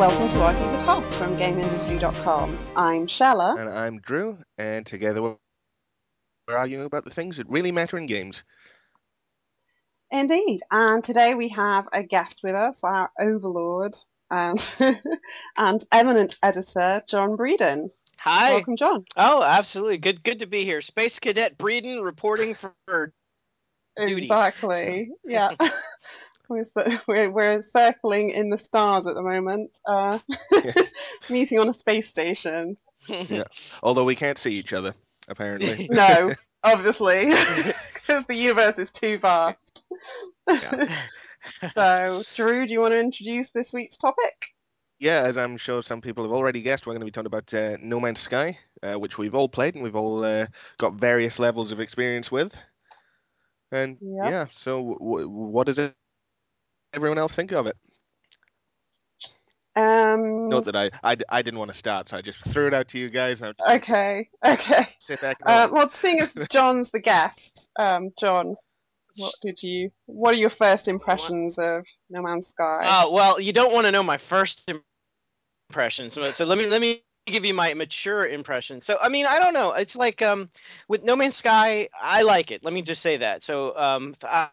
Welcome to Arguing the Toss from GameIndustry.com. I'm Chella. And I'm Drew, and together we're we're arguing about the things that really matter in games. Indeed. And today we have a guest with us, our overlord and, and eminent editor, John Breeden. Hi. Welcome, John. Oh, absolutely. Good good to be here. Space Cadet Breeden reporting for duty. Exactly. Yeah. we're, we're, we're circling in the stars at the moment, uh, meeting on a space station. Yeah. Although we can't see each other, apparently. No, obviously, because the universe is too vast. Yeah. So, Drew, do you want to introduce this week's topic? yeah, as I'm sure some people have already guessed, we're going to be talking about uh, No Man's Sky, uh, which we've all played and we've all uh, got various levels of experience with. And Yep. yeah, so w- what does it, everyone else think of it? Um, Note that I, I, I didn't want to start, so I just threw it out to you guys. Just okay, okay. sit back and Uh, relax. well, seeing as John's the guest, um, John, what did you? What are your first impressions of No Man's Sky? Uh, well, you don't want to know my first impressions, so, so let me let me give you my mature impression. So, I mean, I don't know. It's like um, with No Man's Sky, I like it. Let me just say that. So, um, I,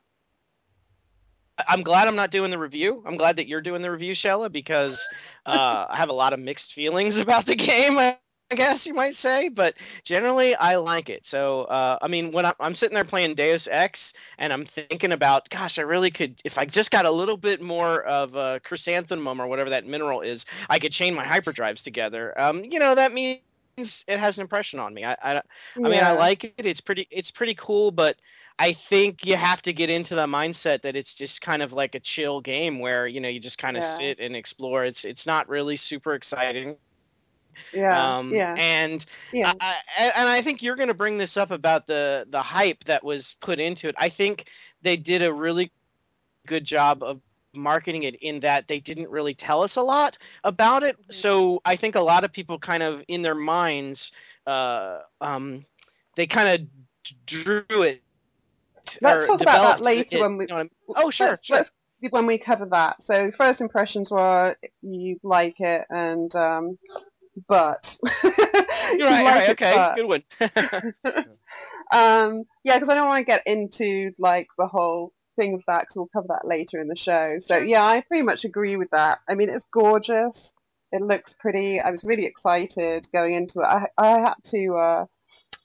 I'm glad I'm not doing the review. I'm glad that you're doing the review, Chella, because uh, I have a lot of mixed feelings about the game. I I guess you might say, but generally I like it. So, uh, I mean, when I'm, I'm sitting there playing Deus Ex, and I'm thinking about, gosh, I really could, if I just got a little bit more of uh, chrysanthemum or whatever that mineral is, I could chain my hyperdrives together. Um, you know, that means it has an impression on me. I, I, I mean, I like it. It's pretty, it's pretty cool, but I think you have to get into the mindset that it's just kind of like a chill game where you know you just kind of Yeah. sit and explore. It's, it's not really super exciting. Yeah, Um, yeah, and yeah. I, and I think you're going to bring this up about the the hype that was put into it. I think they did a really good job of marketing it in that they didn't really tell us a lot about it. Mm-hmm. So I think a lot of people kind of in their minds, uh, um, they kind of drew it. Let's talk about that later it, when we- you know I mean? Oh, sure, let's, sure. let's when we cover that. So first impressions were you like it, and um, but you You're right, like right, okay, but- good one. um, yeah, because I don't want to get into like the whole thing of that, because we'll cover that later in the show. So yeah, I pretty much agree with that. I mean, it's gorgeous. It looks pretty. I was really excited going into it. I I had to. Uh,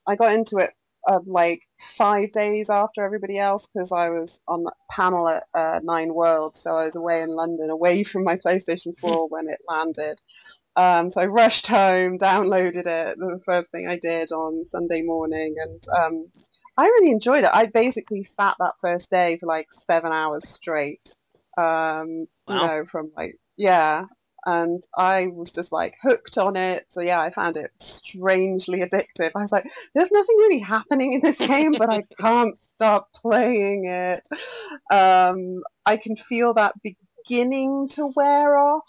I got into it uh, like five days after everybody else because I was on that panel at uh, Nine Worlds, so I was away in London, away from my PlayStation 4 when it landed. Um, so I rushed home, downloaded it, the first thing I did on Sunday morning, and um, I really enjoyed it. I basically sat that first day for like seven hours straight. Um, You know, from like yeah, and I was just like hooked on it. So yeah, I found it strangely addictive. I was like, there's nothing really happening in this game, but I can't stop playing it. Um, I can feel that beginning to wear off.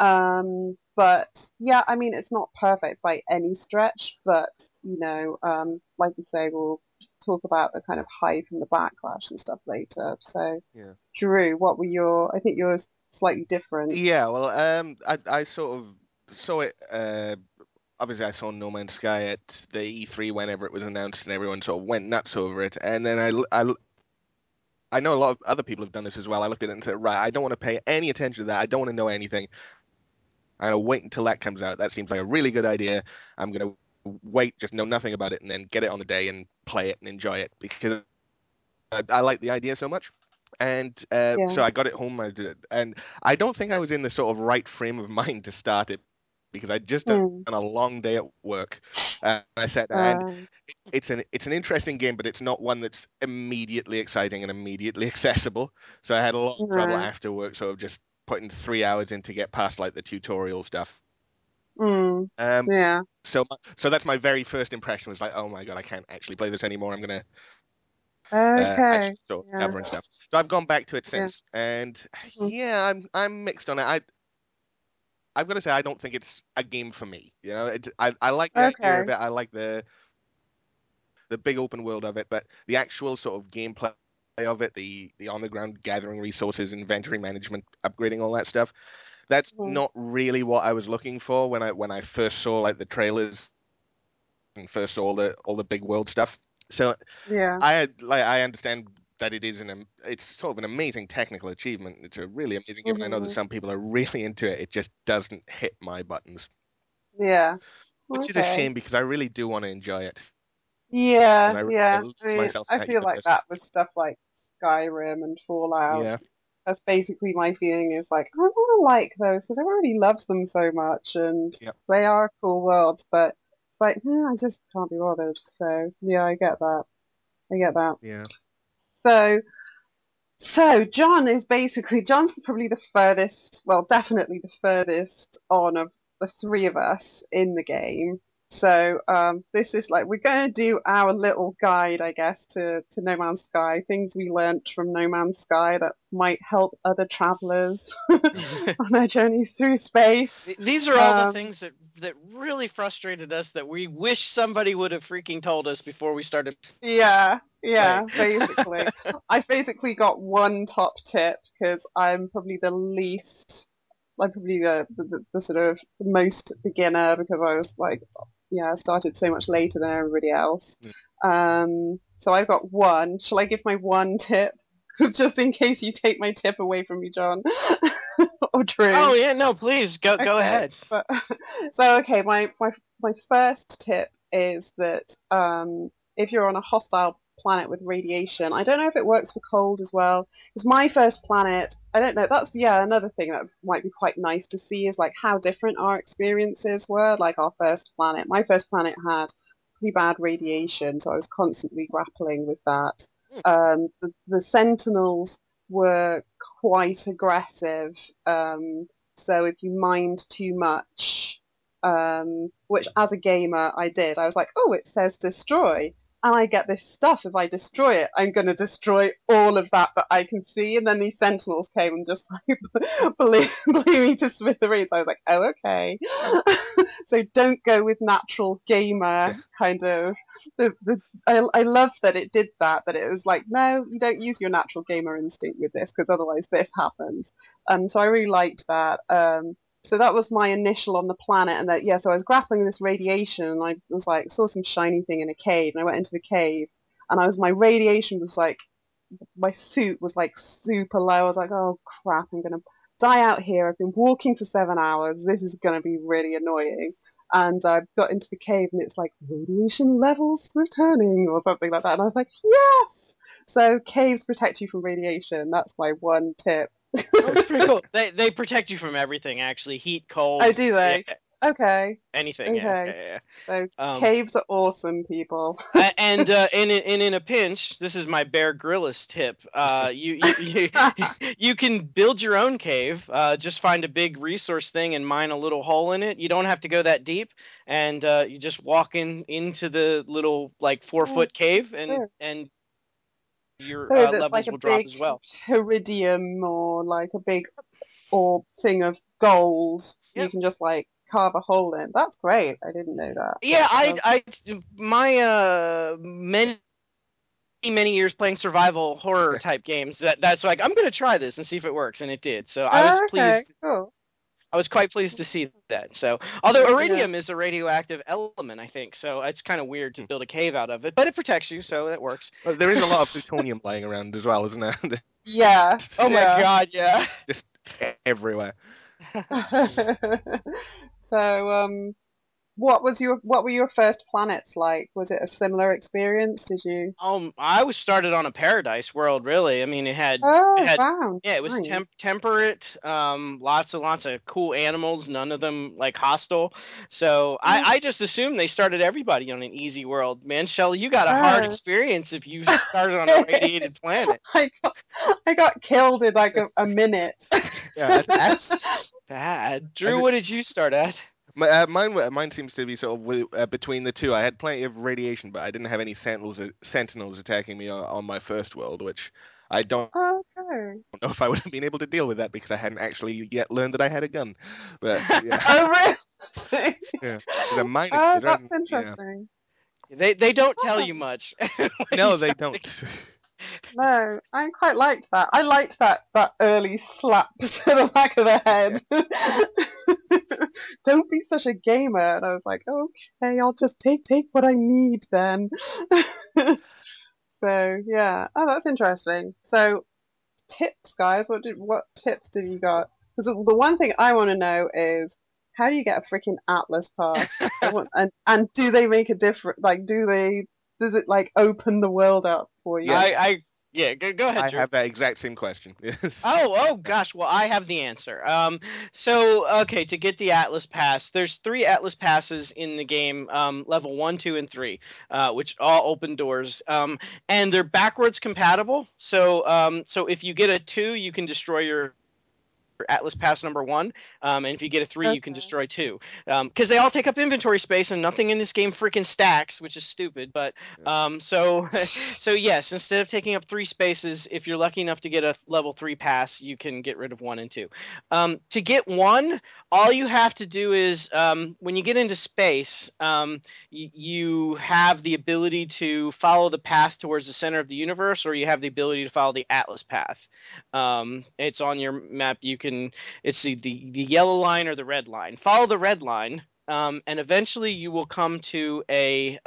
Um, but yeah, I mean, it's not perfect by any stretch, but you know, um, like you say, we'll talk about the kind of hype and the backlash and stuff later. So, Yeah. Drew, what were your? I think yours slightly different. Yeah, well, um, I I sort of saw it. Uh, obviously, I saw No Man's Sky at the E3 whenever it was announced, and everyone sort of went nuts over it. And then I, I, I know a lot of other people have done this as well. I looked at it and said, right, I don't want to pay any attention to that. I don't want to know anything. I'm gonna wait until that comes out. That seems like a really good idea. I'm gonna wait, just know nothing about it, and then get it on the day and play it and enjoy it because I, I like the idea so much. And uh, Yeah. so I got it home, I did it, and I don't think I was in the sort of right frame of mind to start it because I'd just done Hmm. a long day at work. Uh, I sat down, and Um, it's an it's an interesting game, but it's not one that's immediately exciting and immediately accessible. So I had a lot of trouble after work, sort of just putting three hours in to get past like the tutorial stuff. mm, Um, yeah. so so that's my very first impression was like, oh my god, I can't actually play this anymore. I'm gonna Okay. actually sort yeah. and stuff. So I've gone back to it Yeah. since, and Mhm. yeah, I'm I'm mixed on it. I I've got to say I don't think it's a game for me. You know, it, I I like the idea of Okay. it. I like the the big open world of it, but the actual sort of gameplay of it, the the on the ground gathering resources, inventory management, upgrading all that stuff, That's Mhm. not really what I was looking for when I when I first saw like the trailers and first saw all the all the big world stuff. So Yeah. I had like I understand that it is an it's sort of an amazing technical achievement. It's a really amazing game. and I know that Mhm. some people are really into it. It just doesn't hit my buttons, Yeah. which is a shame because I really do want to enjoy it. Yeah, I- yeah. I I, mean, I feel like that with stuff like Skyrim and Fallout. Yeah. That's basically my feeling is like, I want to like those because I've already loved them so much and Yep. they are cool worlds, but like, hmm, I just can't be bothered. So, yeah, I get that. I get that. Yeah. So, so John is basically John's probably the furthest, well, definitely the furthest on of the three of us in the game. So um, this is like we're going to do our little guide, I guess, to, to No Man's Sky. Things we learnt from No Man's Sky that might help other travelers on their journeys through space. These are all Um, the things that that really frustrated us that we wish somebody would have freaking told us before we started. Yeah, yeah, playing. basically. I've basically got one top tip because I'm probably the least, I'm probably the, the, the sort of most beginner because I was like, yeah, I started so much later than everybody else. Um, so I've got one. Shall I give my one tip? Just in case you take my tip away from me, John. or Drew. oh yeah, no, please go go ahead. But, so okay, my, my my first tip is that um, if you're on a hostile planet with radiation, I don't know if it works for cold as well. Because my first planet, I don't know. That's yeah, another thing that might be quite nice to see is like how different our experiences were. Like our first planet, my first planet had pretty bad radiation, so I was constantly grappling with that. Um, the, the Sentinels were quite aggressive. Um, so if you mind too much, um, which as a gamer I did, I was like, oh, it says destroy. And I get this stuff. If I destroy it, I'm going to destroy all of that that I can see. And then these sentinels came and just like blew, blew me to smithereens. I was like, oh, okay. so don't go with natural gamer kind of. The, the, I, I love that it did that. That it was like, no, you don't use your natural gamer instinct with this because otherwise this happens. Um, so I really liked that. Um, so that was my initial on the planet, and that yeah. So I was grappling this radiation, and I was like saw some shiny thing in a cave, and I went into the cave, and I was my radiation was like my suit was like super low. I was like, oh crap, I'm gonna die out here. I've been walking for seven hours. This is gonna be really annoying. And I got into the cave, and it's like radiation levels returning or something like that, and I was like, yes. So caves protect you from radiation. That's my one tip. Oh, that's pretty cool. They they protect you from everything actually, heat, cold. Oh, do they? yeah, Okay. anything. Okay. yeah, yeah. So Um, caves are awesome, people. And uh, in, in in a pinch, this is my Bear Grylls tip. Uh, you you, you you can build your own cave. Uh, just find a big resource thing and mine a little hole in it. You don't have to go that deep, and uh, you just walk in into the little like four foot cave, and sure. and your So uh, levels like a will drop big as well. iridium or like a big or thing of gold. You can just like carve a hole in. That's great. I didn't know that. Yeah, I I my uh many many years playing survival horror type games. That that's like I'm gonna try this and see if it works, and it did. So I was Oh, okay, pleased. Cool. I was quite pleased to see that. So, although Yeah. iridium is a radioactive element, I think so. It's kind of weird to build a cave out of it, but it protects you, so that works. Well, there is a lot of plutonium lying around as well, isn't there? Yeah. Oh my yeah. god, yeah. Just everywhere. so, um, what was your what were your first planets like? Was it a similar experience? Did you? Um, I was started on a paradise world, really. I mean, it had Oh, it had wow. Yeah, it was nice. temp- temperate. Um, lots and lots of cool animals. None of them like hostile. So Mm. I, I just assumed they started everybody on an easy world. Man, Shelly, you got a hard Oh. experience if you started on a radiated planet. I got I got killed in like a, a minute. Yeah, That's bad. Drew, what did you start at? My, uh, mine, mine seems to be sort of wi- uh, between the two. I had plenty of radiation, but I didn't have any sentinels, uh, sentinels attacking me on, on my first world, which I don't okay. know if I would have been able to deal with that because I hadn't actually yet learned that I had a gun. But yeah, Oh, really? yeah. The mine oh, explosion, that's yeah. interesting. They they don't tell you much. No, you they don't. No, I quite liked that. I liked that that early slap to the back of the head. Don't be such a gamer. And I was like, okay, I'll just take take what I need then. so yeah, oh, that's interesting. So tips, guys. What did what tips did you got? Because the one thing I want to know is how do you get a freaking Atlas pass? and and do they make a difference? Like, do they? Does it like open the world up for you? I, I yeah, go, go ahead. I Drew. have that exact same question. Yes. Oh, oh gosh. Well, I have the answer. Um, so okay, to get the Atlas Pass, there's three Atlas passes in the game, um, level one, two, and three, uh, which all open doors. Um, and they're backwards compatible. So, um, so if you get a two, you can destroy your Atlas Pass number one, um, and if you get a three, okay. you can destroy two. Because um, they all take up inventory space, and nothing in this game freaking stacks, which is stupid. But um, so, so yes, instead of taking up three spaces, if you're lucky enough to get a level three pass, you can get rid of one and two. Um, to get one, all you have to do is um, when you get into space, um, y- you have the ability to follow the path towards the center of the universe, or you have the ability to follow the Atlas path. Um, it's on your map. You can it's the, the, the yellow line or the red line. Follow the red line, um, and eventually you will come to a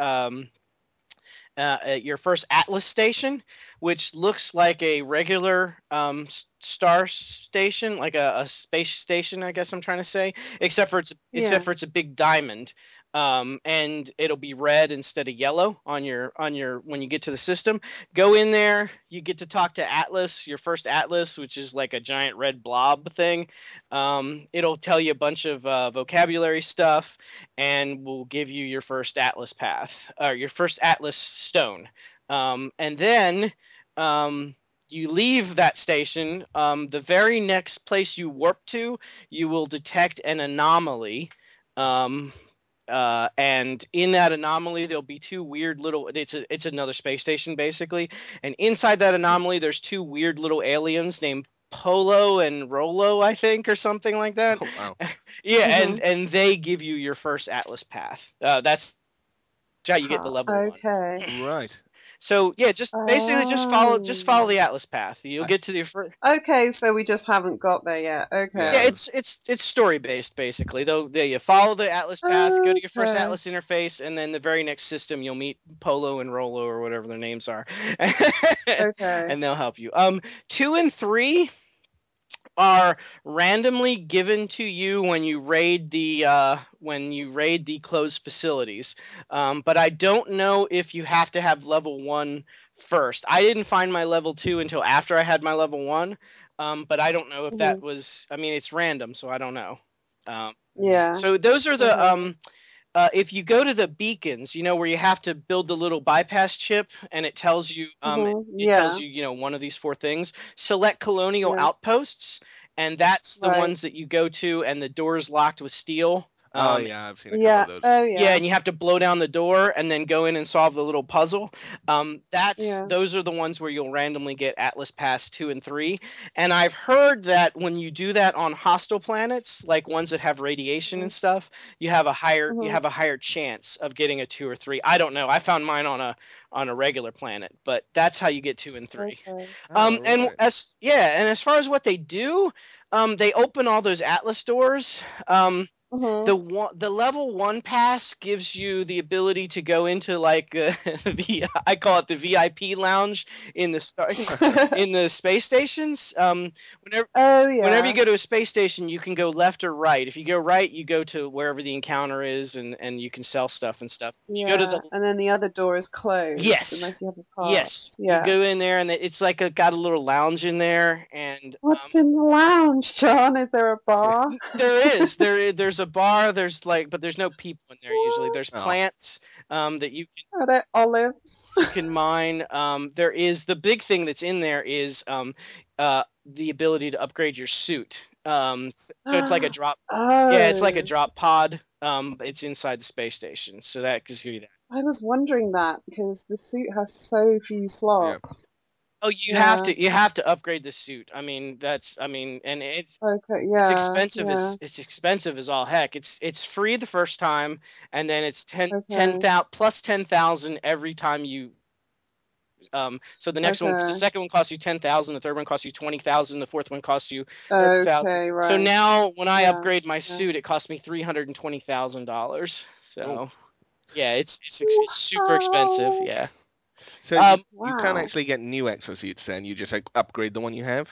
uh, your first Atlas station, which looks like a regular um, star station, like a, a, space station, I guess I'm trying to say, except for it's yeah. except for it's a big diamond, um, and it'll be red instead of yellow on your on your when you get to the system. Go in there, you get to talk to Atlas, your first Atlas, which is like a giant red blob thing. Um, it'll tell you a bunch of uh, vocabulary stuff, and will give you your first Atlas path or your first Atlas stone. Um, and then um, you leave that station. Um, the very next place you warp to, you will detect an anomaly. Um, uh, and in that anomaly there'll be two weird little it's a, it's another space station basically and inside that anomaly there's two weird little aliens named Polo and Rolo, I think, or something like that. Oh, wow. yeah, mm-hmm. and and they give you your first Atlas Pass. Uh, that's how you get the level okay. one. Right. So yeah, just basically just follow just follow the Atlas path. You'll get to the first. Okay, so we just haven't got there yet. Okay. Yeah, it's it's it's story based basically. Though yeah, you follow the Atlas path, okay. go to your first Atlas interface, and then the very next system you'll meet Polo and Rolo or whatever their names are. okay. And they'll help you. Um, two and three are randomly given to you when you raid the uh, when you raid the closed facilities. Um, but I don't know if you have to have level one first. I didn't find my level two until after I had my level one. Um, but I don't know if mm-hmm. that was. I mean, it's random, so I don't know. Um, yeah. So those are the. Mm-hmm. Um, uh, if you go to the beacons, you know where you have to build the little bypass chip, and it tells you, um, mm-hmm. it, it yeah. tells you, you know, one of these four things. Select colonial yeah. outposts, and that's the right. ones that you go to, and the door's locked with steel. Oh Um, yeah, I've seen a yeah. couple of those. Oh yeah. yeah, and you have to blow down the door and then go in and solve the little puzzle. Um, that's Yeah. those are the ones where you'll randomly get Atlas Pass two and three. And I've heard that when you do that on hostile planets, like ones that have radiation and stuff, you have a higher you Mhm. have a higher chance of getting a two or three. I don't know. I found mine on a on a regular planet, but that's how you get two and three. Okay. Um, Oh, and right. as yeah, and as far as what they do, um, they open all those Atlas doors. Um, Mhm. the one, the level one pass gives you the ability to go into like uh, the I call it the VIP lounge in the star in the space stations. Um, whenever oh yeah. whenever you go to a space station, you can go left or right. If you go right, you go to wherever the encounter is, and and you can sell stuff and stuff. yeah. You go to the and then the other door is closed. Yes. Unless you have a pass. yes, Yeah. you go in there, and it's like a, got a little lounge in there, and What's um, in the lounge, John? Is there a bar? there is there is, there's a bar there's like but there's no people in there usually there's Oh. plants um that you Are there olives? you can mine um there is the big thing that's in there is um uh the ability to upgrade your suit um so it's like a drop Oh. yeah it's like a drop pod um it's inside the space station so that gives you that I was wondering that because the suit has so few slots. Oh you Yeah. have to you have to upgrade the suit i mean that's i mean and it's Okay, yeah. it's expensive yeah. as it's expensive as all heck. It's it's free the first time, and then it's ten Okay. ten thou plus ten thousand every time you Um, so the next one, the second one costs you ten thousand, the third one costs you twenty thousand, the fourth one costs you. Thirty thousand. Okay, right. So now when I Yeah, upgrade my suit, it costs me three hundred and twenty thousand dollars. So Oh. yeah, it's it's, it's super expensive. Yeah. So Um, you, you can't actually get new exosuits then. You just like upgrade the one you have.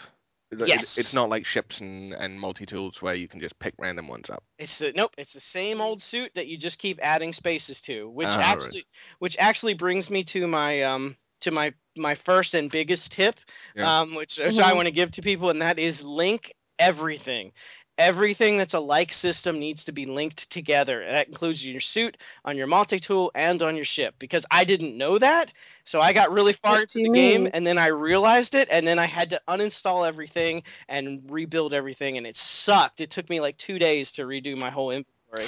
Yes. it's not like ships and, and multi tools where you can just pick random ones up. It's the nope. It's the same old suit that you just keep adding spaces to, which right. actually, which actually brings me to my um to my my first and biggest tip, Yeah. um, which which I Mhm. want to give to people, and that is link everything. Everything that's a like system needs to be linked together. And that includes your suit, on your multi tool, and on your ship. Because I didn't know that, so I got really far What into the you game, and then I realized it, and then I had to uninstall everything and rebuild everything, and it sucked. It took me like two days to redo my whole inventory.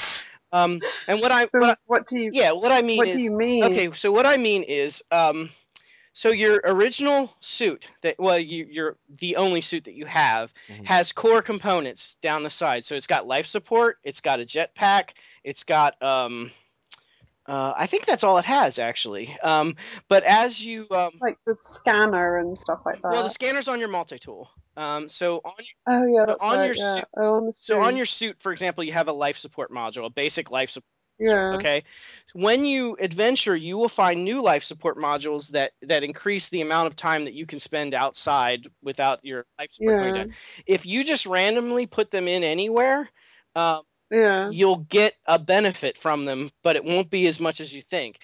Um, and what I, So what I what do you yeah, what I mean what is, do you mean? okay, so what I mean is, um, so your original suit that well, you, your the only suit that you have Mhm. has core components down the side. So it's got life support, it's got a jetpack, it's got um, uh, I think that's all it has actually. Um, but as you um, Like the scanner and stuff like that. well, the scanner's on your multi tool. Um, so on oh yeah, so on right. your yeah. suit- Oh, so on your suit, for example, you have a life support module, a basic life support. Yeah. Okay. When you adventure, you will find new life support modules that that increase the amount of time that you can spend outside without your life support going Yeah. down. If you just randomly put them in anywhere, um, Yeah. you'll get a benefit from them, but it won't be as much as you think.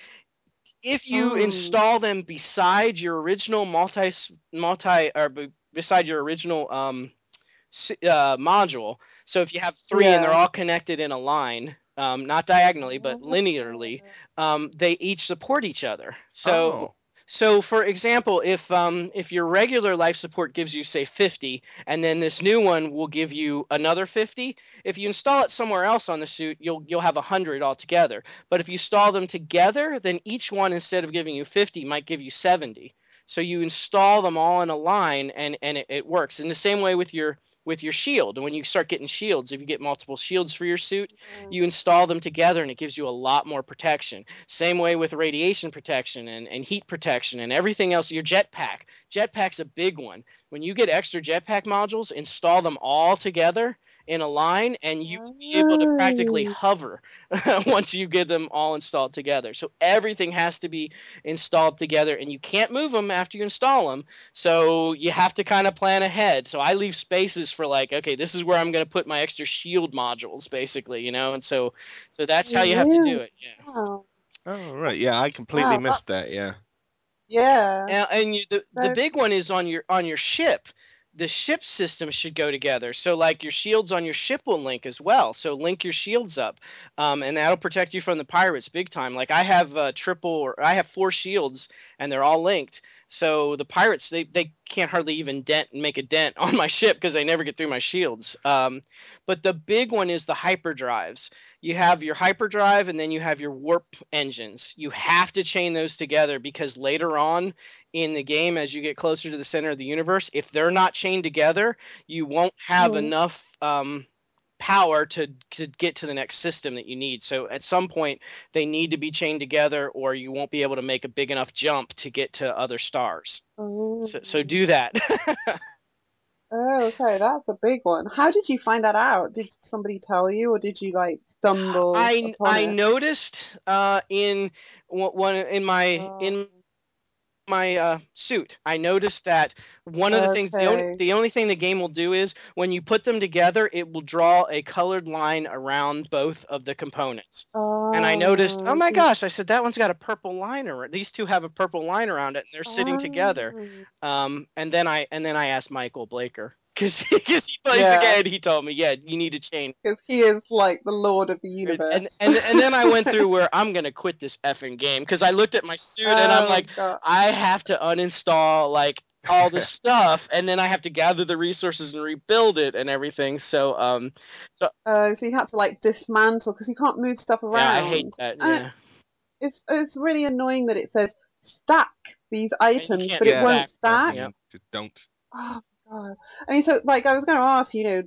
If you Oh. install them beside your original multi multi or beside your original um, uh, module, so if you have three and they're all connected in a line, um, not diagonally but linearly, um, they each support each other. So Oh. so for example, if um if your regular life support gives you say 50 and then this new one will give you another 50, if you install it somewhere else on the suit, you'll you'll have 100 altogether. But if you install them together, then each one instead of giving you 50 might give you 70. So you install them all in a line and and it, it works. In the same way with your with your shield. And when you start getting shields, if you get multiple shields for your suit, mm. you install them together and it gives you a lot more protection. Same way with radiation protection and, and heat protection and everything else. Your jetpack. Jetpack's a big one. When you get extra jetpack modules, install them all together in a line and you will be able to practically hover once you get them all installed together. So everything has to be installed together and you can't move them after you install them. So you have to kind of plan ahead. So I leave spaces for like, okay, this is where I'm going to put my extra shield modules basically, you know? And so so that's how you have to do it. Yeah. Wow. Oh right, yeah, I completely Wow, missed that. Yeah. Yeah. And, and you, the the big one is on your on your ship. The ship system should go together. So like your shields on your ship will link as well. So link your shields up, um, and that'll protect you from the pirates big time. Like I have uh, triple, or I have four shields, and they're all linked. So the pirates they they can't hardly even dent and make a dent on my ship because they never get through my shields. Um, but the big one is the hyperdrives. You have your hyperdrive, and then you have your warp engines. You have to chain those together because later on in the game as you get closer to the center of the universe if they're not chained together you won't have Mhm. enough um, power to to get to the next system that you need so at some point they need to be chained together or you won't be able to make a big enough jump to get to other stars Oh. so, so do that Oh, okay, that's a big one. How did you find that out? Did somebody tell you, or did you like stumble I I it? noticed uh, in one one in my Oh. in my uh, suit. I noticed that one of the things the only, the only thing the game will do is when you put them together, it will draw a colored line around both of the components. And I noticed, oh my Oh, gosh! I said that one's got a purple line around. These two have a purple line around it, and they're sitting together. Oh. Um, and then I and then I asked Michael Blaker because he plays Yeah. the game. He told me, yeah, you need to change. Because he is like the lord of the universe. And, and and then I went through where I'm gonna quit this effing game because I looked at my suit and I'm Oh, like, God. I have to uninstall like all the stuff and then I have to gather the resources and rebuild it and everything. So um Uh, so you have to like dismantle because you can't move stuff around. yeah, around. I hate that. Uh, Yeah. It's it's really annoying that it says stack these items, but it won't stack them, stack. yeah. Just don't. Oh my god! I mean, so like I was going to ask, you know,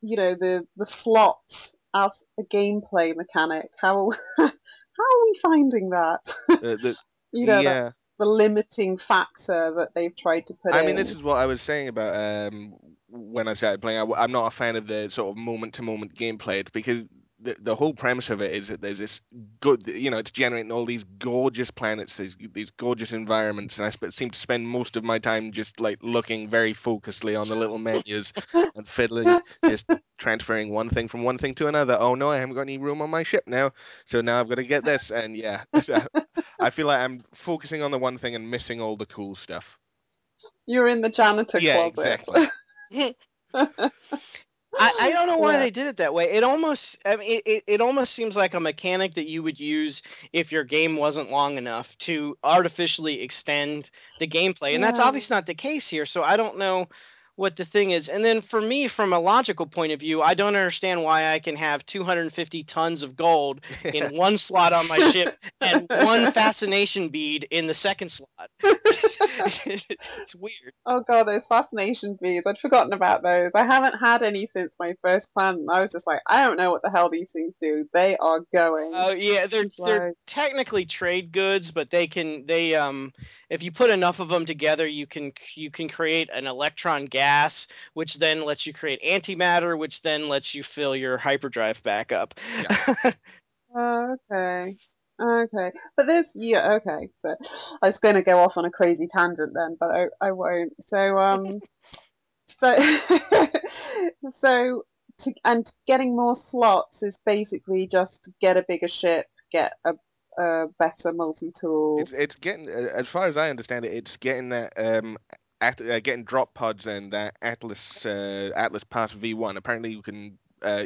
you know the the slots as a gameplay mechanic. How how are we finding that? Uh, the, you know, that- the limiting factor that they've tried to put in. I in. mean, this is what I was saying about um, when I started playing. I, am not a fan of the sort of moment to moment gameplay because the the whole premise of it is that there's this good, you know, it's generating all these gorgeous planets, these these gorgeous environments, and I sp- seem to spend most of my time just like looking very focusedly on the little menus and fiddling, just transferring one thing from one thing to another. Oh no, I haven't got any room on my ship now, so now I've got to get this, and yeah, I feel like I'm focusing on the one thing and missing all the cool stuff. You're in the janitor yeah, closet. exactly. I, I don't know why Yeah. they did it that way. It almost I mean, it, it, it almost seems like a mechanic that you would use if your game wasn't long enough to artificially extend the gameplay. And that's obviously not the case here. So I don't know what the thing is. And then for me, from a logical point of view, I don't understand why I can have 250 tons of gold in one slot on my ship and one fascination bead in the second slot. it's weird. Oh god, those fascination beads. I'd forgotten about those. I haven't had any since my first plan. I was just like, I don't know what the hell these things do. They are going. Oh yeah, they're It's they're technically trade goods, but they can they um if you put enough of them together, you can you can create an electron gas, which then lets you create antimatter, which then lets you fill your hyperdrive back up. Oh, okay. Okay. But this, yeah, okay. So I was going to go off on a crazy tangent then, but I, I won't. So, um, so, so, to, and getting more slots is basically just get a bigger ship, get a, a better multi-tool. It's it's getting as far as I understand it, it's getting that um at, uh, getting drop pods and that Atlas uh, Atlas Pass V1. Apparently, you can uh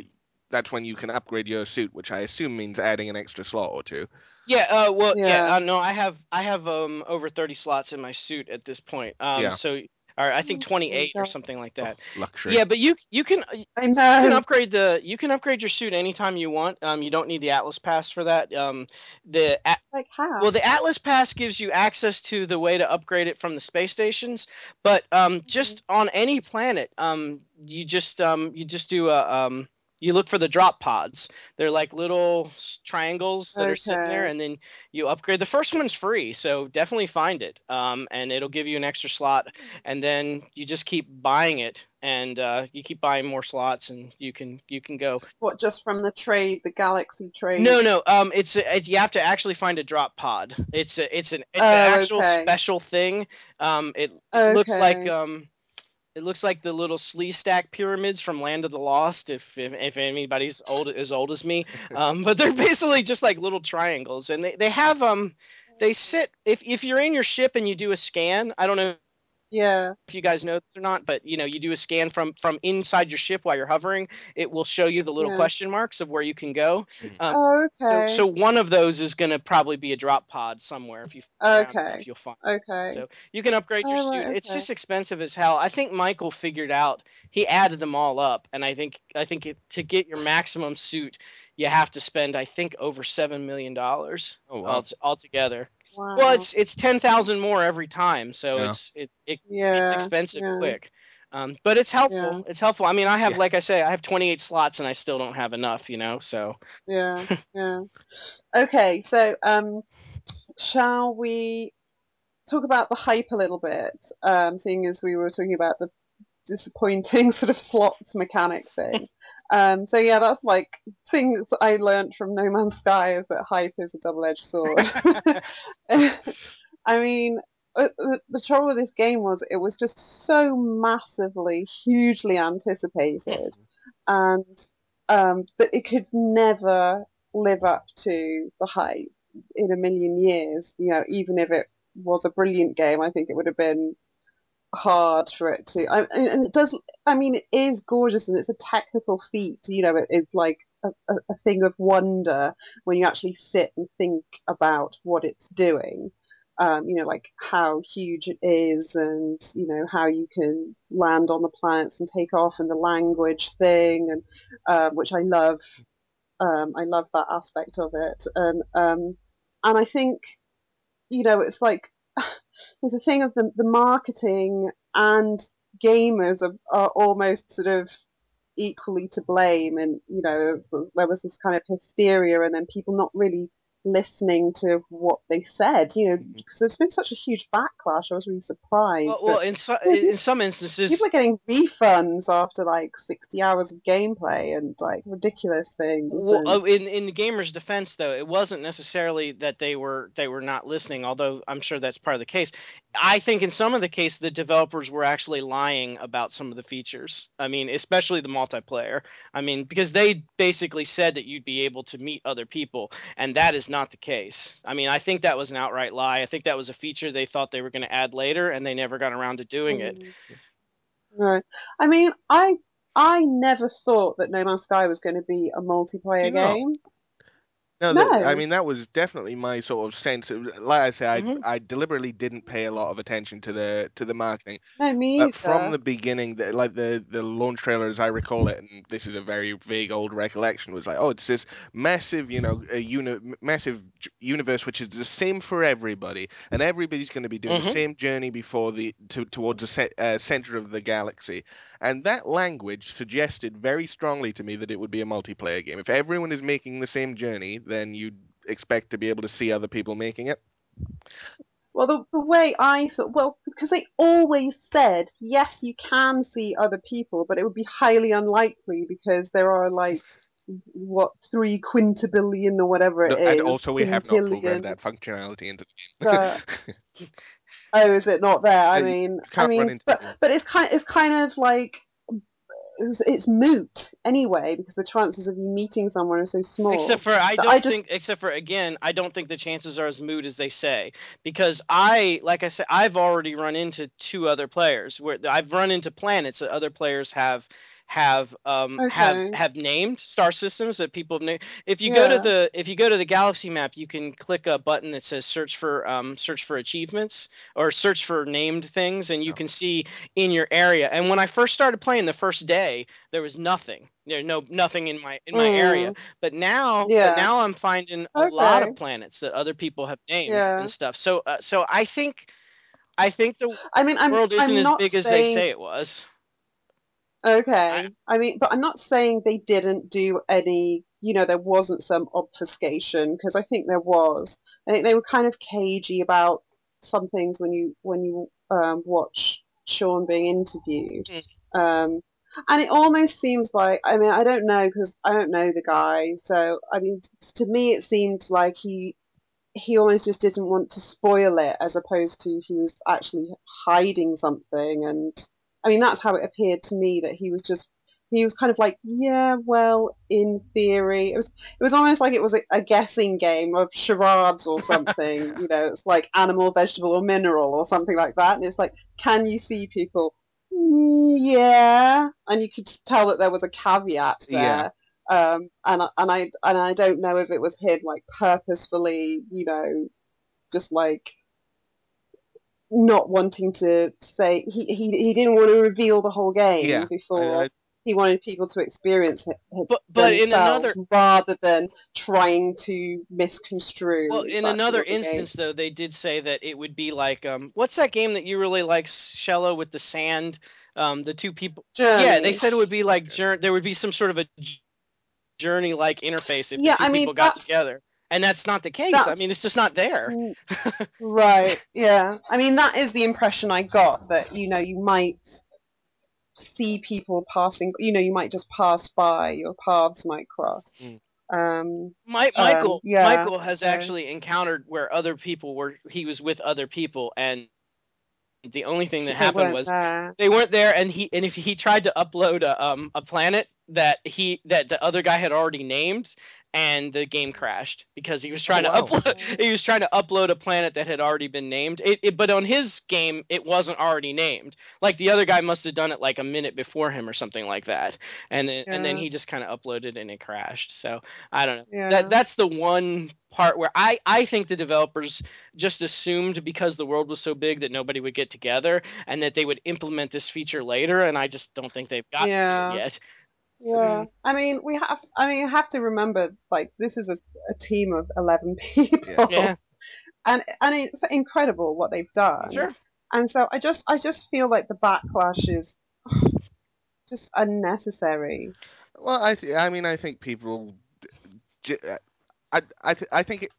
that's when you can upgrade your suit, which I assume means adding an extra slot or two. yeah, uh, well, yeah, Yeah. uh, no, I have I have um over thirty slots in my suit at this point. Um, Yeah. so or I think 28 or something like that. Oh, luxury. Yeah, but you you can I You can upgrade the you can upgrade your suit anytime you want. Um, you don't need the Atlas Pass for that. Um, the Like how? well, the Atlas Pass gives you access to the way to upgrade it from the space stations, but um, just on any planet, um, you just um, you just do a um, you look for the drop pods. They're like little triangles that are sitting there, and then you upgrade. The first one's free, so definitely find it. Um, and it'll give you an extra slot, and then you just keep buying it, and uh, you keep buying more slots, and you can you can go. What, just from the trade, the Galaxy trade? No, no. Um, it's a, you have to actually find a drop pod. It's a, it's an it's Oh, an actual okay. special thing. Um, it, it looks like um, it looks like the little Sleestak pyramids from Land of the Lost. If if, if anybody's old as old as me, um, but they're basically just like little triangles, and they they have um, they sit if if you're in your ship and you do a scan. I don't know Yeah. if you guys know this or not, but you know, you do a scan from from inside your ship while you're hovering, it will show you the little Yeah. question marks of where you can go. Um, Oh, okay. So so one of those is going to probably be a drop pod somewhere if you Okay. if you'll find. okay. So you can upgrade your Oh, suit. right, It's just expensive as hell. I think Michael figured out he added them all up, and I think I think it, to get your maximum suit, you have to spend I think over seven million dollars Oh wow. all altogether. Wow. Well, it's it's ten thousand more every time, so Yeah. it's it, it yeah. it's expensive yeah. quick. Um, but it's helpful. Yeah. It's helpful. I mean, I have, Yeah. like I say, I have 28 slots and I still don't have enough, you know. So Yeah, yeah. Okay, so um, shall we talk about the hype a little bit? Um, seeing as we were talking about the disappointing sort of slots mechanic thing. um, so yeah, that's like things I learned from No Man's Sky is that hype is a double-edged sword. I mean, uh, the, trouble with this game was it was just so massively, hugely anticipated, and um, but it could never live up to the hype in a million years. You know, even if it was a brilliant game, I think it would have been hard for it to. I, and it does. I mean, it is gorgeous and it's a technical feat. You know, it is like a, a, thing of wonder when you actually sit and think about what it's doing. Um, you know, like how huge it is, and you know how you can land on the planets and take off, and the language thing, and um, which I love. Um, I love that aspect of it, and um, and I think, you know, it's like there's a thing of the the marketing and gamers are, are almost sort of equally to blame, and you know, there was this kind of hysteria, and then people not really listening to what they said. You know, Mhm. because there's been such a huge backlash. I was really surprised. Well, well in, so, in some instances, people are getting refunds after like 60 hours of gameplay and like ridiculous things. Well, and- oh, in in the gamer's defense, though, it wasn't necessarily that they were they were not listening, although I'm sure that's part of the case. I think in some of the case, the developers were actually lying about some of the features. I mean, especially the multiplayer. I mean, because they basically said that you'd be able to meet other people, and that is not the case. I mean, I think that was an outright lie. I think that was a feature they thought they were going to add later, and they never got around to doing it. Mm. Right. I mean, I I never thought that No Man's Sky was going to be a multiplayer you game. No, that, I mean that was definitely my sort of sense. Like I say, I, Mhm. I deliberately didn't pay a lot of attention to the to the marketing. No, me But either. from the beginning, the, like the the launch trailer, as I recall it, and this is a very vague old recollection, was like, oh, it's this massive, you know, a uni- massive universe which is the same for everybody, and everybody's going to be doing the Mhm. same journey before the to, towards the ce- uh, center of the galaxy. And that language suggested very strongly to me that it would be a multiplayer game. If everyone is making the same journey, then you'd expect to be able to see other people making it. Well, the, the way I saw, well, because they always said, yes, you can see other people, but it would be highly unlikely because there are like, what, three quintillion or whatever it No, is. and also, we have not programmed that functionality into the game. Oh, is it not there? I Yeah, mean, I can't run mean, into but but it's kind it's kind of like it's, it's moot anyway because the chances of you meeting someone are so small. Except for I don't I just- think except for again, I don't think the chances are as moot as they say. Because I like I said, I've already run into two other players where I've run into planets that other players have have um have Okay. have named star systems that people have named. If you go to the if you go to the galaxy map, you can click a button that says search for um search for achievements or search for named things and you Oh. can see in your area. And when I first started playing the first day, there was nothing. There no nothing in my in my area. Mm. But now, but now I'm finding a lot of planets that other people have named Yeah. and stuff. So, uh, so I think, I think the I mean, I'm world isn't I'm as big as they say it was. Okay. I mean, but I'm not saying they didn't do any, you know, there wasn't some obfuscation because I think there was. I think they were kind of cagey about some things when you when you um, watch Sean being interviewed. Um, and it almost seems like, I mean, I don't know because I don't know the guy. So, I mean, to me, it seemed like he he almost just didn't want to spoil it as opposed to he was actually hiding something and I mean that's how it appeared to me that he was just he was kind of like yeah well in theory it was it was almost like it was a, a guessing game of charades or something you know it's like animal vegetable or mineral or something like that and it's like can you see people "Mm, yeah and you could tell that there was a caveat there Yeah. um, and I- and I and I don't know if it was him like purposefully, you know, just like not wanting to say he he he didn't want to reveal the whole game Yeah, before I- I- he wanted people to experience it, it But but in another rather than trying to misconstrue. well in another what the game- instance though they did say that it would be like um what's that game that you really like Shello with the sand? Um the two people yeah they said it would be like jour- there would be some sort of a journey like interface if Yeah, the two I mean, people got together and that's not the case I mean it's just not there Right, yeah. I mean, that is the impression I got that, you know, you might see people passing, you know, you might just pass by, your paths might cross. Mm. Um, My, Um, Michael yeah, Michael has so- actually encountered where other people were he was with other people and the only thing that they happened was there. they weren't there and he and if he tried to upload a um a planet that he that the other guy had already named and the game crashed because he was oh, trying wow. to upload he was trying to upload a planet that had already been named it, it but on his game it wasn't already named like the other guy must have done it like a minute before him or something like that and then and then he just kind of uploaded and it crashed so i don't know Yeah. that that's the one part where I I think the developers just assumed because the world was so big that nobody would get together and that they would implement this feature later and I just don't think they've got Yeah. to it yet. Yeah, I mean, we have. I mean, you have to remember, like, this is a, a team of eleven people, Yeah. and and it's incredible what they've done. Sure. And so I just, I just feel like the backlash is just unnecessary. Well, I th- I mean, I think people. j- uh, I I th- I think it,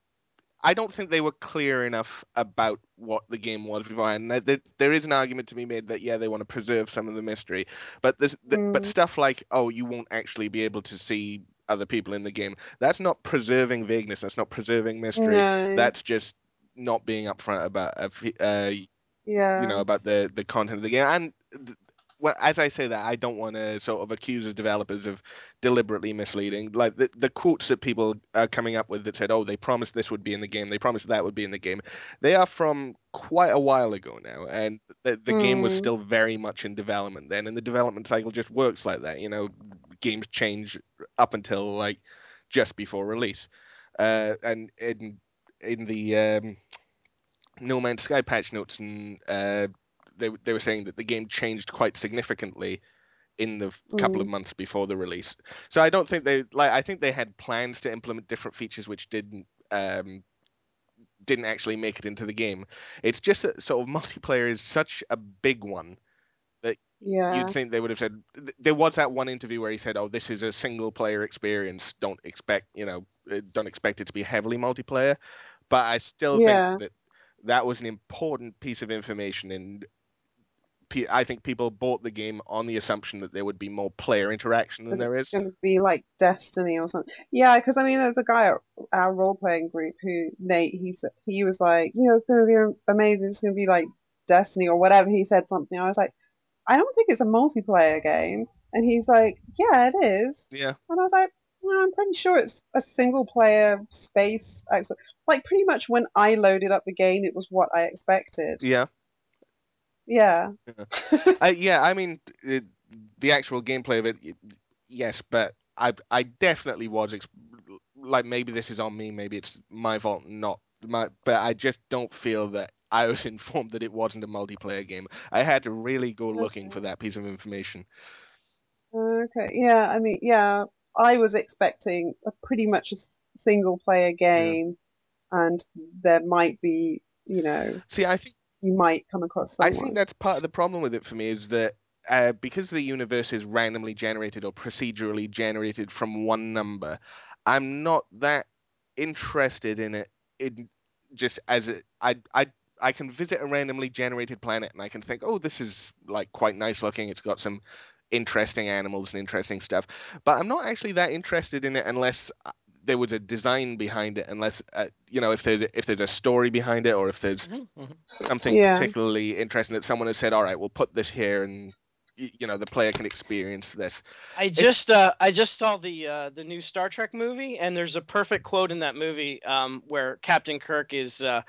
I don't think they were clear enough about what the game was beforehand. There, there, there is an argument to be made that yeah, they want to preserve some of the mystery, but this, the, but Mm. stuff like oh, you won't actually be able to see other people in the game. That's not preserving vagueness. That's not preserving mystery. No. That's just not being upfront about uh, uh, yeah. you know about the the content of the game and well, as I say that, I don't want to sort of accuse the developers of deliberately misleading. Like the the quotes that people are coming up with that said, "Oh, they promised this would be in the game. They promised that would be in the game." They are from quite a while ago now, and the the game was Mm. still very much in development then, and the development cycle just works like that. You know, games change up until like just before release, uh, and in in the um, No Man's Sky patch notes, and uh, they they were saying that the game changed quite significantly in the f- couple of Mm. months before the release. So I don't think they like. I think they had plans to implement different features which didn't um, didn't actually make it into the game. It's just that sort of multiplayer is such a big one. yeah. You'd think they would have said. There was that one interview where he said, "Oh, this is a single player experience. Don't expect, you know, uh, don't expect it to be heavily multiplayer." But I still Yeah. think that that was an important piece of information, and I think people bought the game on the assumption that there would be more player interaction than there it's is. going to be like Destiny or something. Yeah, because I mean, there's a guy at our role playing group who Nate. He he was like, you know, it's going to be amazing. It's going to be like Destiny or whatever. He said something. I was like, I don't think it's a multiplayer game. And he's like, yeah, it is. Yeah, And I was like, no, I'm pretty sure it's a single player space. Like pretty much when I loaded up the game, it was what I expected. yeah. Yeah. I, yeah, I mean, it, the actual gameplay of it, y- yes, but I I definitely was ex- like maybe this is on me, maybe it's my fault, not my, but I just don't feel that I was informed that it wasn't a multiplayer game. I had to really go looking for that piece of information. Okay, yeah, I mean, yeah, I was expecting a pretty much a single player game, and there might be, you know, See, I think you might come across I think that's part of the problem with it for me is that uh, because the universe is randomly generated or procedurally generated from one number, I'm not that interested in it. In just as it, I I I can visit a randomly generated planet and I can think, oh, this is like quite nice looking. It's got some interesting animals and interesting stuff, but I'm not actually that interested in it unless uh, there was a design behind it. Unless uh, you know if there's if there's a story behind it or if there's Mhm, mhm. something Yeah. particularly interesting that someone has said, all right, we'll put this here and you know the player can experience this. I just uh, I just saw the uh, the new Star Trek movie, and there's a perfect quote in that movie um, where Captain Kirk is uh,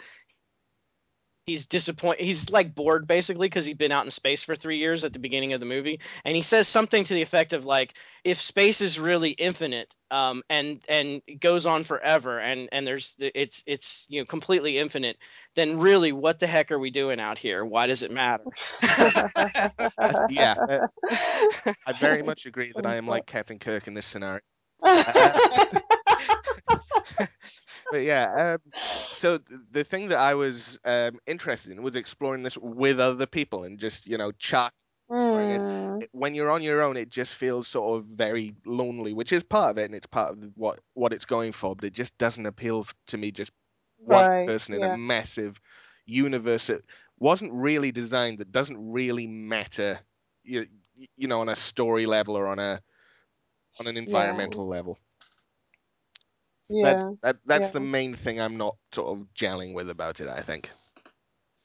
he's disappointed. He's like bored basically because he'd been out in space for three years at the beginning of the movie, and he says something to the effect of like, "If space is really infinite, um, and and goes on forever, and and there's it's it's you know completely infinite, then really, what the heck are we doing out here? Why does it matter?" yeah, uh, I very much agree that I am like Captain Kirk in this scenario. But yeah, um, so th- the thing that I was um, interested in was exploring this with other people and just you know chat. Mm, When you're on your own, it just feels sort of very lonely, which is part of it, and it's part of what what it's going for. But it just doesn't appeal to me. Just one Right, person in yeah. a massive universe that wasn't really designed, that doesn't really matter, you, you know, on a story level or on a on an environmental level. Yeah. That, that that's yeah. the main thing I'm not sort of gelling with about it. I think.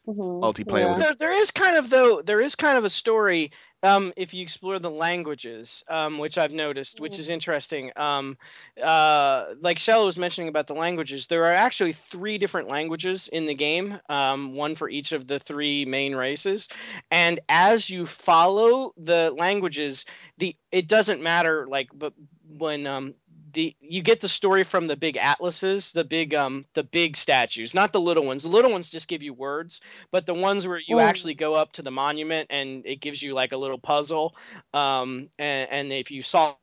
mhm, multiplayer yeah. there, there is kind of though there is kind of a story um, if you explore the languages um, which i've noticed which is interesting um, uh, like Chella was mentioning about the languages there are actually three different languages in the game um, one for each of the three main races and as you follow the languages the it doesn't matter like but when um, the you get the story from the big atlases, the big um the big statues, not the little ones. The little ones just give you words, but the ones where you Mm. actually go up to the monument and it gives you like a little puzzle, um and, and if you solve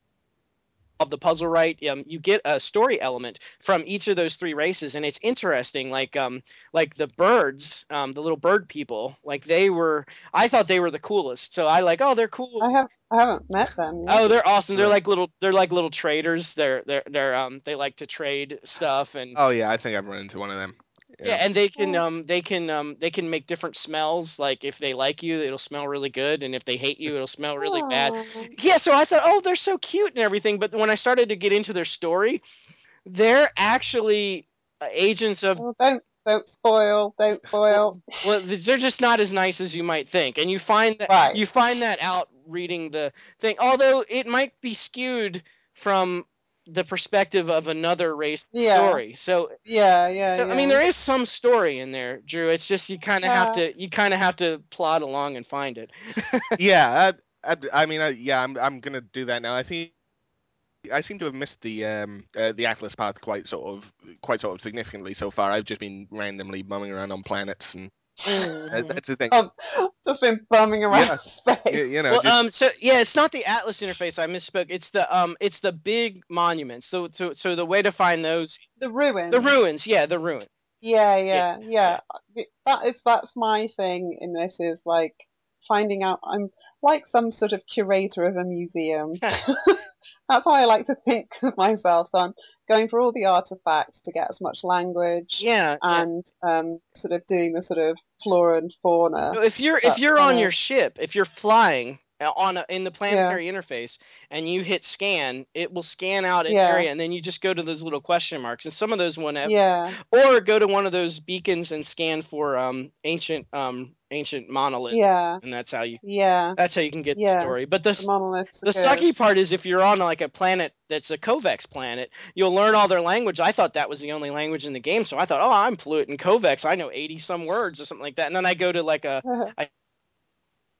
the puzzle right, um, you get a story element from each of those three races, and it's interesting. Like um, like the birds, um, the little bird people, like they were. I thought they were the coolest. So I like, oh, they're cool. I have I haven't met them. Yet. Oh, they're awesome. They're like little. They're like little traders. They're they're they're um they like to trade stuff and Oh yeah, I think I've run into one of them. Yeah, and they can Oh. um they can um they can make different smells. Like if they like you, it'll smell really good, and if they hate you, it'll smell really bad. Yeah, so I thought, oh, they're so cute and everything. But when I started to get into their story, they're actually uh, agents of. Well, don't don't spoil, don't spoil. Well, they're just not as nice as you might think, and you find that Right. you find that out reading the thing. Although it might be skewed from the perspective of another race Yeah. story. So Yeah, yeah, So, yeah. I mean, there is some story in there, Drew. It's just you kind of have to you kind of have to plod along and find it. yeah, I, I, I mean, I, yeah, I'm I'm gonna do that now. I think I seem to have missed the um uh, the Atlas path quite sort of quite sort of significantly so far. I've just been randomly bumming around on planets, and Mhm. that's the thing. Oh, just been bumming around Yeah. space. you, you know, well, just, um, so yeah, it's not the Atlas interface. I misspoke. It's the um, it's the big monuments. So, so, so the way to find those, the ruins. the ruins. Yeah, the ruins. Yeah, yeah, yeah. That is that's my thing in this is like finding out. I'm like some sort of curator of a museum. that's how I like to think of myself. So I'm going for all the artifacts to get as much language Yeah. yeah. and um, sort of doing the sort of flora and fauna. So if you're if you're on kinda- your ship, if you're flying uh, on a, in the planetary interface and you hit scan, it will scan out an Yeah. area, and then you just go to those little question marks, and some of those one have Yeah, or go to one of those beacons and scan for um ancient um ancient monoliths yeah, and that's how you yeah. that's how you can get the Yeah. story but the The monoliths. the good. sucky part is if you're on like a planet that's a Korvax planet, you'll learn all their language. I thought that was the only language in the game, so I thought, oh, I'm fluent in Korvax. I know 80 some words or something like that. And then I go to like a I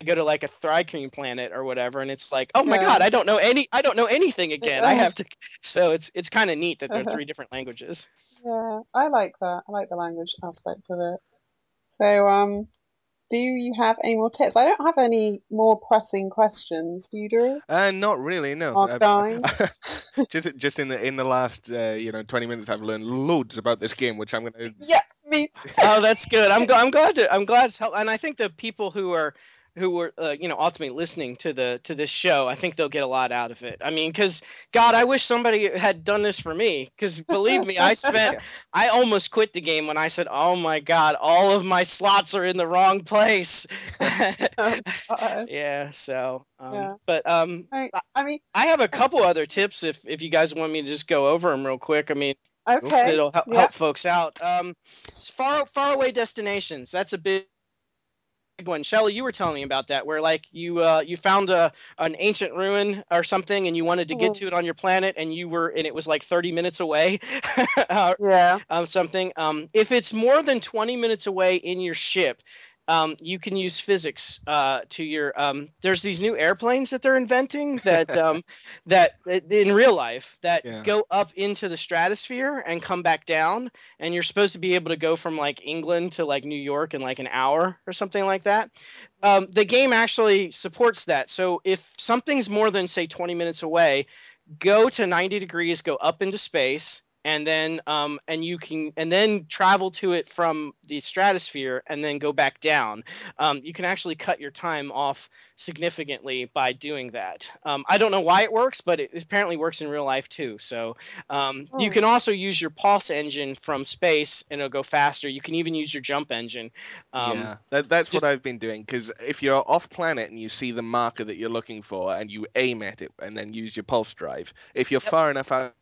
go to like a Thrycreen planet or whatever, and it's like, oh my Yeah. god, I don't know any, I don't know anything again. I have to. So it's it's kind of neat that there are three different languages. Yeah, I like that. I like the language aspect of it. So, um, do you have any more tips? I don't have any more pressing questions. Do you, Drew? uh, not really, no. Mark just just in the in the last uh, you know 20 minutes, I've learned loads about this game, which I'm gonna. Yeah, me. oh, that's good. I'm gl- I'm glad to I'm glad to help, and I think the people who are who were uh, you know ultimately listening to the to this show, I think they'll get a lot out of it. I mean, because God, I wish somebody had done this for me. Because believe me, I spent I almost quit the game when I said, "Oh my God, all of my slots are in the wrong place." Uh-oh. yeah. So, um, Yeah. but um, I, I mean, I have a couple other tips if if you guys want me to just go over them real quick. I mean, okay. it'll help, yeah. help folks out. Um, far far away destinations. That's a big one. Chella, you were telling me about that, where like you uh you found a an ancient ruin or something, and you wanted to get Mhm. to it on your planet, and you were and it was like thirty minutes away. uh, Yeah. um, something. Um, if it's more than 20 minutes away in your ship, um, you can use physics uh, to your. Um, there's these new airplanes that they're inventing that um, that that in real life that Yeah. go up into the stratosphere and come back down, and you're supposed to be able to go from like England to like New York in like an hour or something like that. Um, the game actually supports that. So if something's more than say 20 minutes away, go to 90 degrees, go up into space, and then um, and you can and then travel to it from the stratosphere and then go back down. Um, you can actually cut your time off significantly by doing that. Um, I don't know why it works, but it apparently works in real life too. So um, you Hmm. can also use your pulse engine from space and it'll go faster. You can even use your jump engine. Um, yeah, that, that's just- what I've been doing. Because if you're off planet and you see the marker that you're looking for, and you aim at it, and then use your pulse drive, if you're Yep. far enough out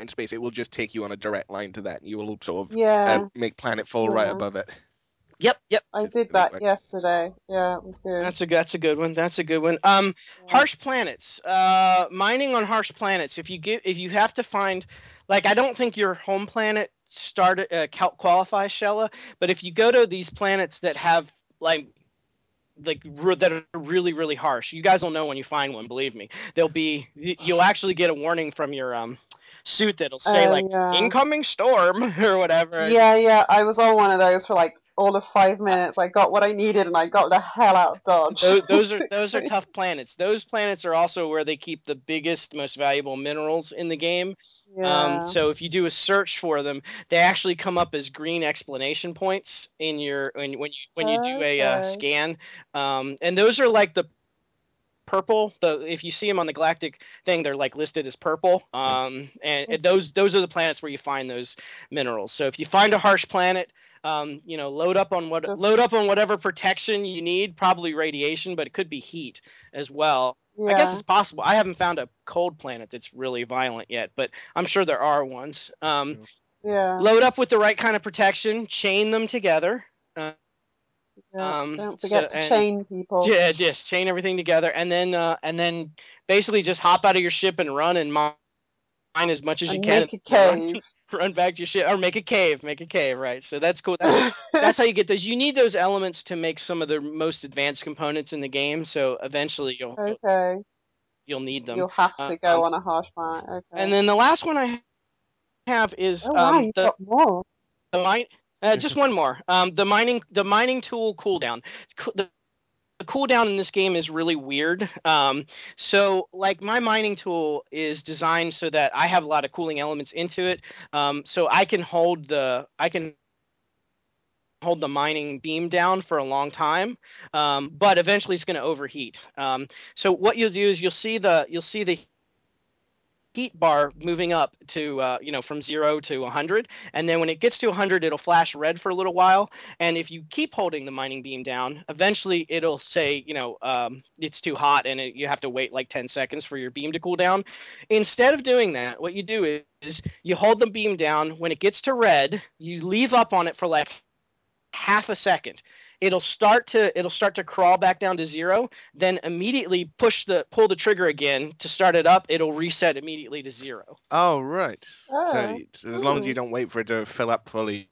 in space, it will just take you on a direct line to that, and you will sort of Yeah. uh, make planetfall right Yeah. above it. Yep, yep. I it's did that quick. yesterday. Yeah, it was good. That's a that's a good one. That's a good one. Um, Yeah. harsh planets. Uh, mining on harsh planets. If you get if you have to find, like, I don't think your home planet started uh, cal- qualifies Chella, but if you go to these planets that have like like re- that are really really harsh, you guys will know when you find one. Believe me, they'll be you'll actually get a warning from your um suit that'll say Oh, like yeah. incoming storm or whatever. Yeah, yeah. I was on one of those for like all of five minutes. I got what I needed and I got the hell out of Dodge. those, those are those are tough planets. Those planets are also where they keep the biggest, most valuable minerals in the game. yeah. Um, so if you do a search for them, they actually come up as green explanation points in your when when you when you do a uh, scan. Um, and those are like the purple. The if you see them on the galactic thing, they're like listed as purple. Um, and, and those those are the planets where you find those minerals. So if you find a harsh planet. Um, you know, load up on what load up on whatever protection you need. Probably radiation, but it could be heat as well. yeah. I guess it's possible. I haven't found a cold planet that's really violent yet, but I'm sure there are ones. Um, yeah. load up with the right kind of protection, chain them together. Uh, yeah. um, Don't forget so- to chain people. yeah, just chain everything together, and then uh, and then basically just hop out of your ship and run and mine as much as you can. make a cave. run back to your ship or make a cave. Make a cave, right? So that's cool. That's, that's how you get those. You need those elements to make some of the most advanced components in the game. So eventually you'll okay. you'll need them. You'll have Uh, to go um, on a harsh planet. Okay. And then the last one I have is oh wow, um, the, got more. the mine. Uh, just one more. Um, the mining the mining tool cooldown. Co- The, the cooldown in this game is really weird. Um, so like my mining tool is designed so that I have a lot of cooling elements into it. Um, so I can hold the I can hold the mining beam down for a long time, um, but eventually it's going to overheat. Um, so what you'll do is you'll see the you'll see the heat bar moving up to uh, you know from zero to 100 and then when it gets to 100 it'll flash red for a little while and if you keep holding the mining beam down eventually it'll say you know um, it's too hot and it, you have to wait like 10 seconds for your beam to cool down. Instead of doing that what you do is, is you hold the beam down. When it gets to red you leave up on it for like half a second it'll start to it'll start to crawl back down to zero then immediately push the pull the trigger again to start it up it'll reset immediately to zero Oh right. Oh. So, so as long as hmm. you don't wait for it to fill up fully,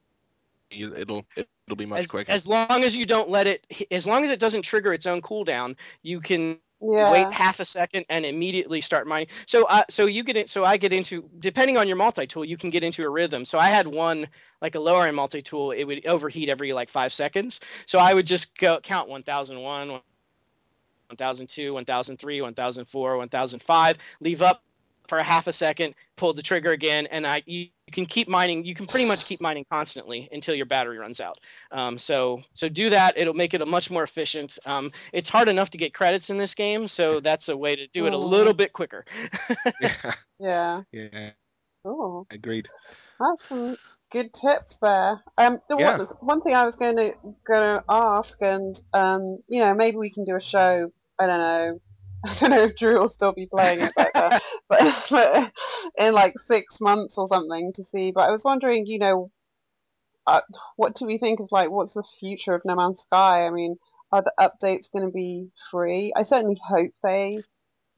it'll it'll be much as, quicker. as long as you don't let it as long as it doesn't trigger its own cooldown you can yeah. wait half a second and immediately start mining so uh, so you get it so i get into depending on your multi-tool you can get into a rhythm so i had one like a lower end multi-tool it would overheat every like five seconds so i would just go count 1001 1002 1003 1004 1005 leave up for a half a second pull the trigger again and i you, you can keep mining you can pretty much keep mining constantly until your battery runs out um, so so do that it'll make it a much more efficient um, it's hard enough to get credits in this game so that's a way to do it a little bit quicker yeah, Yeah. yeah, Cool. agreed. That's some good tips there. Um, the Yeah. one, one thing I was going to going to ask, and um, you know, maybe we can do a show. I don't know. I don't know if Drew will still be playing it, but, uh, but, but in like six months or something to see. But I was wondering, you know, uh, what do we think of like what's the future of No Man's Sky? I mean, are the updates going to be free? I certainly hope they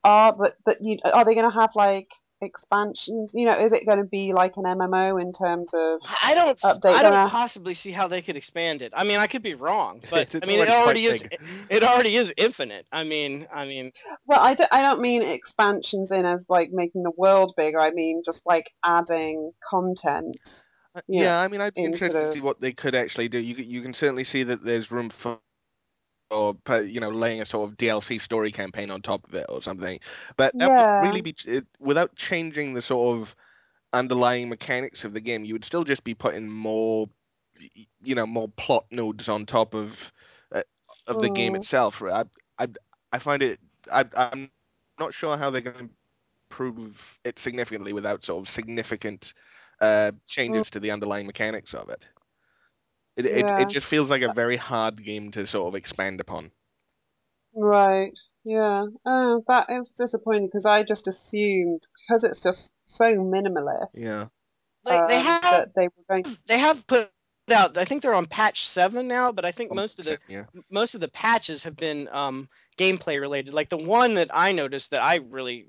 are, but that you are they going to have like expansions? You know, is it going to be like an MMO in terms of? i don't Update i don't that. possibly see how they could expand it i mean i could be wrong but It's i mean it already already is big. it already is infinite i mean i mean Well, I don't, I don't mean expansions in as like making the world bigger. I mean just like adding content. Uh, Yeah, Yeah, I mean, I'd be interested sort to see what they could actually do. You you can certainly see that there's room for, or you know, laying a sort of DLC story campaign on top of it or something. But that Yeah. would really be it, without changing the sort of underlying mechanics of the game. You would still just be putting more, you know, more plot nodes on top of uh, of the game Mm. itself. I I I find it. I I'm not sure how they're going to improve it significantly without sort of significant uh, changes to the underlying mechanics of it. It, it Yeah. it just feels like a very hard game to sort of expand upon. Right. Yeah. Oh, that is disappointing because I just assumed because it's just so minimalist. Yeah. like they um, have that they were going. they have put out i think they're on patch 7 now but i think most of the yeah. most of the patches have been um, gameplay related. Like the one that I noticed that I really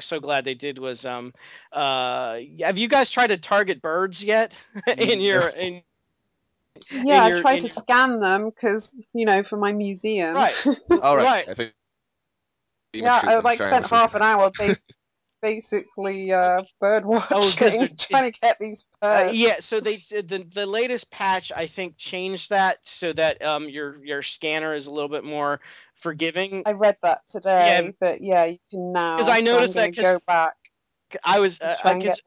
so glad they did was um uh have you guys tried to target birds yet in your in Yeah, your- I tried to your- scan them because you know for my museum. right All right. right I think yeah, I them, like try spent half an hour bas- basically uh, bird Oh, 'cause watching, they're- trying to get these Uh, yeah, so they the the latest patch I think changed that so that um your your scanner is a little bit more forgiving. I read that today, Yeah. but yeah, you can now. Because I so noticed I'm that gonna 'cause- go back I was uh, I guess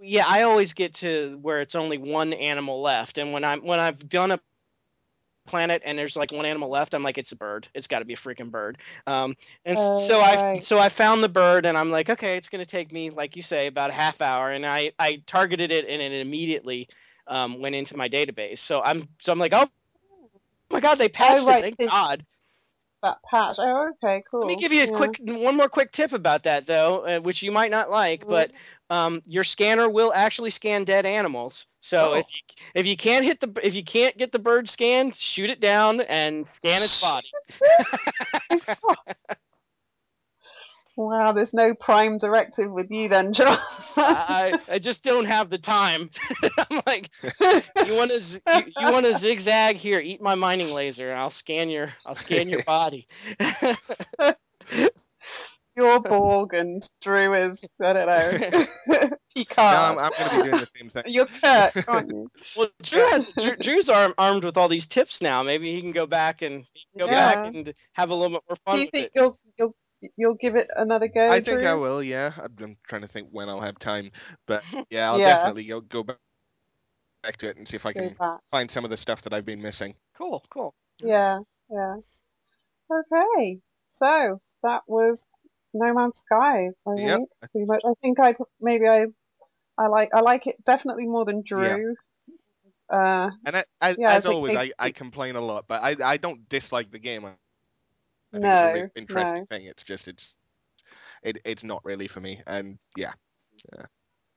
yeah, I always get to where it's only one animal left, and when I'm when I've done a planet and there's like one animal left, I'm like, it's a bird. It's got to be a freaking bird. Um, and Oh, so I so I found the bird, and I'm like, okay, it's gonna take me like you say about a half hour, and I I targeted it, and it immediately um, went into my database. So I'm so I'm like, oh my god, they patched right, it. Thank God. That patch. Oh, okay, cool. Let me give you a Yeah. quick one more quick tip about that though, uh, which you might not like, Mhm. but um, your scanner will actually scan dead animals. So Oh. if you if you can't hit the if you can't get the bird scanned, shoot it down and scan its body. Wow, there's no prime directive with you then, John. I I just don't have the time. I'm like, you want to you, you want to zigzag here? Eat my mining laser, and I'll scan your I'll scan your body. You're Borg and Drew is, I don't know, No, I'm, I'm going to be doing the same thing. You're Kirk, aren't you? well, Drew has Drew, Drew's arm, armed with all these tips now. Maybe he can go back and he can go back and have a little bit more fun Do you with think it. you'll you'll you'll give it another go? I think Drew? I will. Yeah, I'm, I'm trying to think when I'll have time, but yeah, I'll Yeah. definitely go, go back back to it and see if I Go can back. find some of the stuff that I've been missing. Cool, cool. Yeah, yeah. Okay, so that was No Man's Sky. I Yep. think pretty much. I think I maybe I I like I like it definitely more than Drew. Uh, And I, as, Yeah, I as think always, I, I complain a lot, but I I don't dislike the game. I think no, it's a interesting no. thing. It's just it's it it's not really for me, and yeah,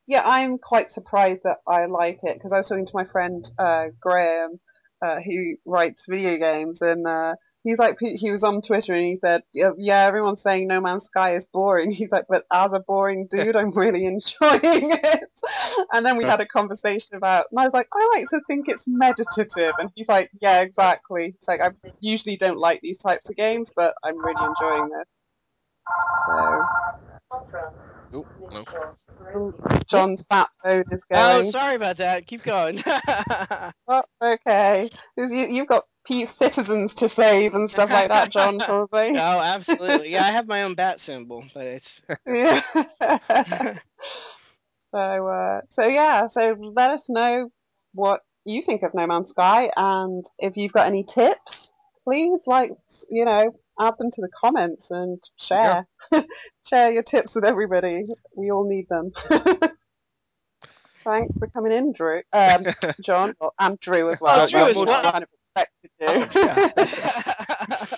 Yeah, I'm quite surprised that I like it because I was talking to my friend uh, Graham, uh, who writes video games, and uh, he's like, he was on Twitter and he said, yeah, yeah, everyone's saying No Man's Sky is boring. He's like, but as a boring dude, I'm really enjoying it. And then we had a conversation about, and I was like, I like to think it's meditative, and he's like, yeah, exactly. It's like I usually don't like these types of games, but I'm really enjoying this. So oh no, John's bat phone is going. Oh, sorry about that. Keep going. Oh, okay. 'Cause You, you've got citizens to save and stuff like that, John, probably. oh, absolutely. Yeah, I have my own bat symbol, but it's Yeah. so, uh, so yeah. So let us know what you think of No Man's Sky, and if you've got any tips, please, like, you know, add them to the comments and share. share your tips with everybody. We all need them. Thanks for coming in, Drew. Um, John, well, and Drew as well. Oh, Drew as Well, well. I kind of expected Oh, you.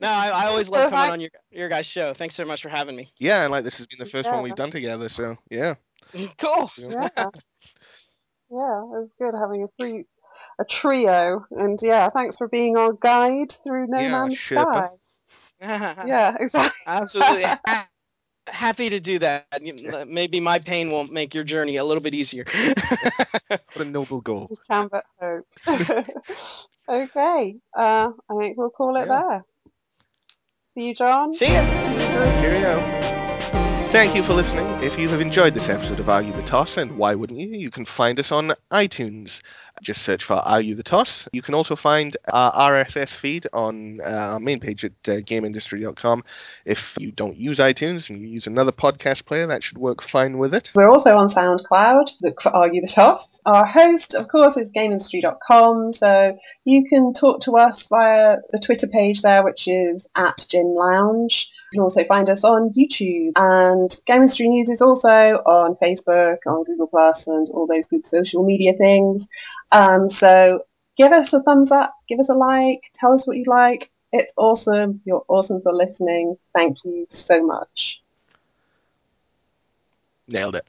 no, I, I always love So coming hi- on your your guys' show. Thanks so much for having me. yeah, and like this has been the first one we've done together, so yeah. Cool. yeah. Yeah, it was good having a three, a trio, and yeah, thanks for being our guide through No Yeah, Man's Sherpa. Sky. Yeah, exactly. Absolutely. Happy to do that. Maybe my pain will make your journey a little bit easier. What a noble goal. Just can but hope. okay, uh, I think we'll call it Yeah. there. See you, John. See ya. See you, Drew. Cheerio. Thank you for listening. If you have enjoyed this episode of Argue the Toss, and why wouldn't you? You can find us on iTunes. Just search for Argue the Toss. You can also find our RSS feed on uh, our main page at uh, GameIndustry.com. If you don't use iTunes and you use another podcast player, that should work fine with it. We're also on SoundCloud. Look for Argue the Toss. Our host, of course, is GameIndustry.com, so you can talk to us via the Twitter page there, which is at Gin Lounge. You can also find us on YouTube, and Game Industry News is also on Facebook, on Google Plus, and all those good social media things. Um, so give us a thumbs up, give us a like, tell us what you like. It's awesome. You're awesome for listening. Thank you so much. Nailed it.